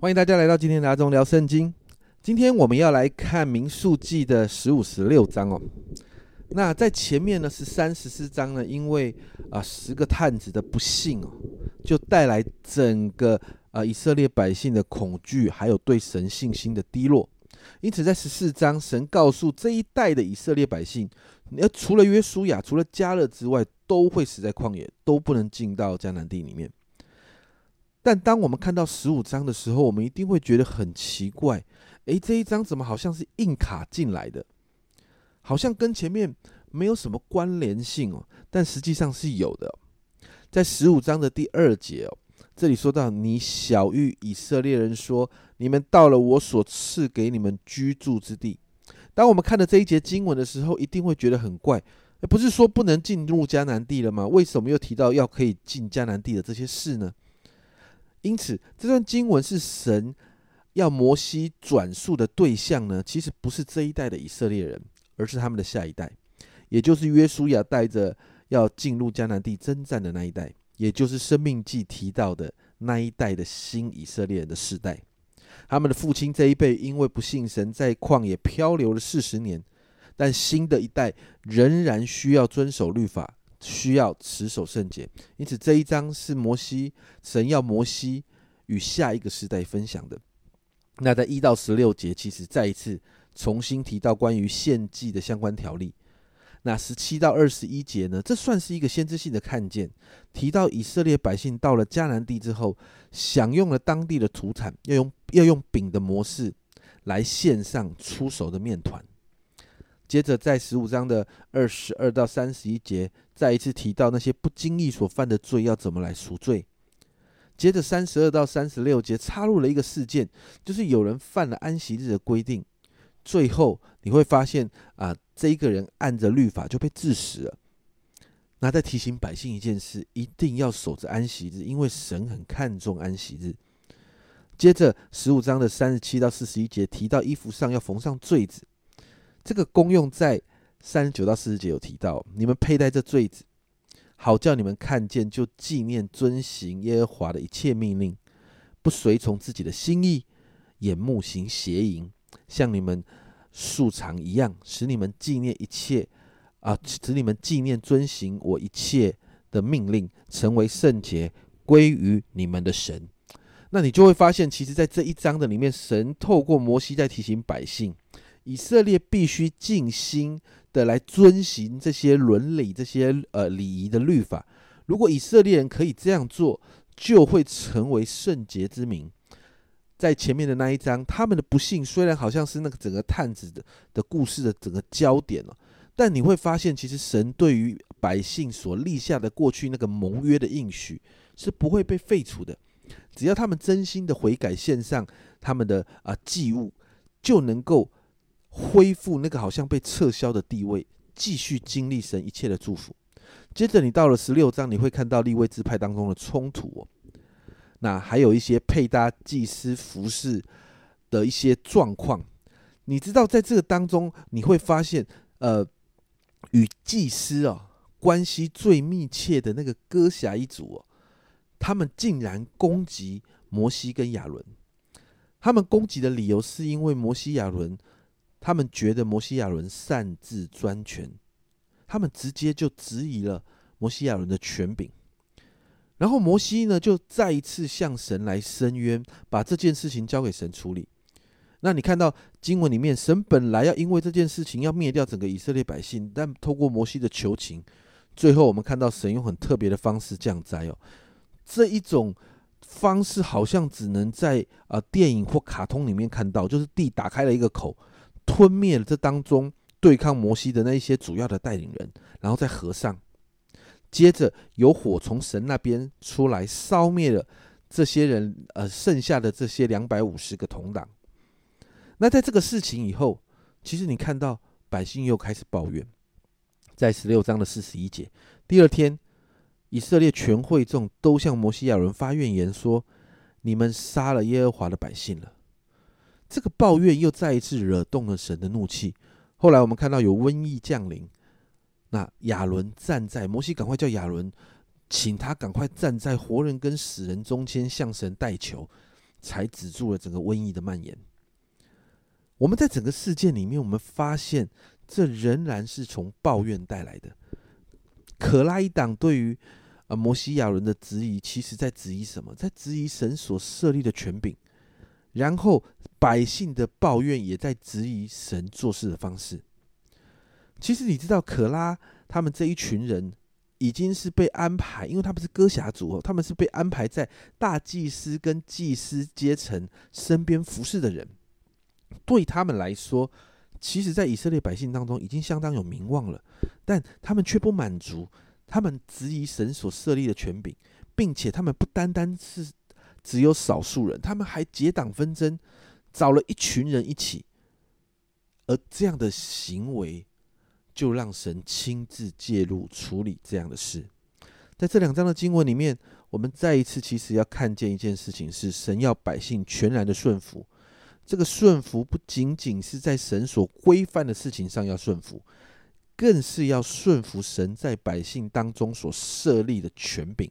欢迎大家来到今天的阿忠聊圣经。今天我们要来看民数记的十五、十六章哦。那在前面呢，是三、十四章呢，因为啊十个探子的不幸哦，就带来整个啊以色列百姓的恐惧，还有对神信心的低落。因此，在十四章，神告诉这一代的以色列百姓，要除了约书亚、除了加勒之外，都会死在旷野，都不能进到迦南地里面。但当我们看到十五章的时候，我们一定会觉得很奇怪，诶，这一章怎么好像是硬卡进来的？好像跟前面没有什么关联性哦，但实际上是有的。在十五章的第二节哦，这里说到：“你小谕以色列人说，你们到了我所赐给你们居住之地。”当我们看到这一节经文的时候，一定会觉得很怪。不是说不能进入迦南地了吗？为什么又提到要可以进迦南地的这些事呢？因此，这段经文是神要摩西转述的对象呢，其实不是这一代的以色列人。而是他们的下一代，也就是约书亚带着要进入迦南地征战的那一代，也就是《生命记》提到的那一代的新以色列人的世代。他们的父亲这一辈因为不信神，在旷野漂流了四十年，但新的一代仍然需要遵守律法，需要持守圣洁。因此，这一章是摩西神要摩西与下一个时代分享的。那在一到十六节，其实再一次。重新提到关于献祭的相关条例，那十七到二十一节呢？这算是一个先知性的看见，提到以色列百姓到了迦南地之后，享用了当地的土产，要用要用饼的模式来献上出熟的面团。接着在十五章的二十二到三十一节，再一次提到那些不经意所犯的罪要怎么来赎罪。接着三十二到三十六节插入了一个事件，就是有人犯了安息日的规定。最后你会发现啊，这一个人按着律法就被致死了。那在提醒百姓一件事，一定要守着安息日，因为神很看重安息日。接着十五章的三十七到四十一节提到衣服上要缝上坠子，这个功用在三十九到四十节有提到，你们佩戴这坠子，好叫你们看见就纪念遵行耶和华的一切命令，不随从自己的心意，眼目行邪淫。像你们素常一样，使你们纪念一切啊，使你们纪念遵行我一切的命令，成为圣洁，归于你们的神。那你就会发现，其实，在这一章的里面，神透过摩西在提醒百姓，以色列必须尽心的来遵行这些伦理、这些呃礼仪的律法。如果以色列人可以这样做，就会成为圣洁之民。在前面的那一章，他们的不幸虽然好像是那个整个探子的的故事的整个焦点了，但你会发现，其实神对于百姓所立下的过去那个盟约的应许是不会被废除的。只要他们真心的悔改，献上他们的啊祭物，就能够恢复那个好像被撤销的地位，继续经历神一切的祝福。接着你到了十六章，你会看到立位支派当中的冲突哦。那还有一些配搭祭司服饰的一些状况，你知道，在这个当中，你会发现，呃，与祭司啊关系最密切的那个歌侠一族哦，他们竟然攻击摩西跟亚伦。他们攻击的理由是因为摩西亚伦，他们觉得摩西亚伦擅自专权，他们直接就质疑了摩西亚伦的权柄。然后摩西呢，就再一次向神来申冤，把这件事情交给神处理。那你看到经文里面，神本来要因为这件事情要灭掉整个以色列百姓，但透过摩西的求情，最后我们看到神用很特别的方式降灾哦。这一种方式好像只能在啊电影或卡通里面看到，就是地打开了一个口，吞灭了这当中对抗摩西的那一些主要的带领人，然后再合上。接着有火从神那边出来，烧灭了这些人，呃，剩下的这些两百五十个同党。那在这个事情以后，其实你看到百姓又开始抱怨，在十六章的四十一节，第二天，以色列全会众都向摩西亚人发怨言说：“你们杀了耶和华的百姓了。”这个抱怨又再一次惹动了神的怒气。后来我们看到有瘟疫降临。那亚伦站在摩西，赶快叫亚伦，请他赶快站在活人跟死人中间，向神代求。才止住了整个瘟疫的蔓延。我们在整个事件里面，我们发现这仍然是从抱怨带来的。可拉一党对于啊摩西亚人的质疑，其实在质疑什么？在质疑神所设立的权柄。然后百姓的抱怨也在质疑神做事的方式。其实你知道，可拉他们这一群人已经是被安排，因为他们是歌侠族，他们是被安排在大祭司跟祭司阶层身边服侍的人。对他们来说，其实，在以色列百姓当中已经相当有名望了，但他们却不满足，他们质疑神所设立的权柄，并且他们不单单是只有少数人，他们还结党纷争，找了一群人一起，而这样的行为就让神亲自介入处理这样的事。在这两章的经文里面，我们再一次其实要看见一件事情，是神要百姓全然的顺服。这个顺服不仅仅是在神所规范的事情上要顺服，更是要顺服神在百姓当中所设立的权柄。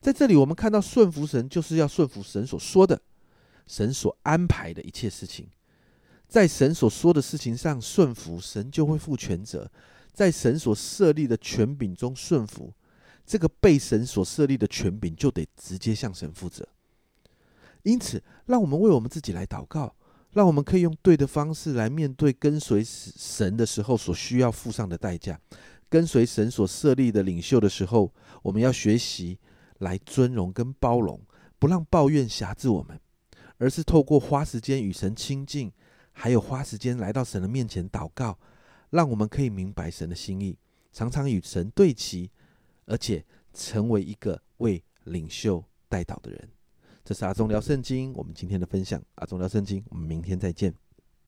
在这里，我们看到顺服神，就是要顺服神所说的，神所安排的一切事情。在神所说的事情上顺服，神就会负全责；在神所设立的权柄中顺服，这个被神所设立的权柄就得直接向神负责。因此，让我们为我们自己来祷告，让我们可以用对的方式来面对跟随神的时候所需要付上的代价。跟随神所设立的领袖的时候，我们要学习来尊荣跟包容，不让抱怨辖制我们，而是透过花时间与神亲近，还有花时间来到神的面前祷告，让我们可以明白神的心意，常常与神对齐，而且成为一个为领袖带导的人。这是阿忠聊圣经，我们今天的分享。阿忠聊圣经，我们明天再见。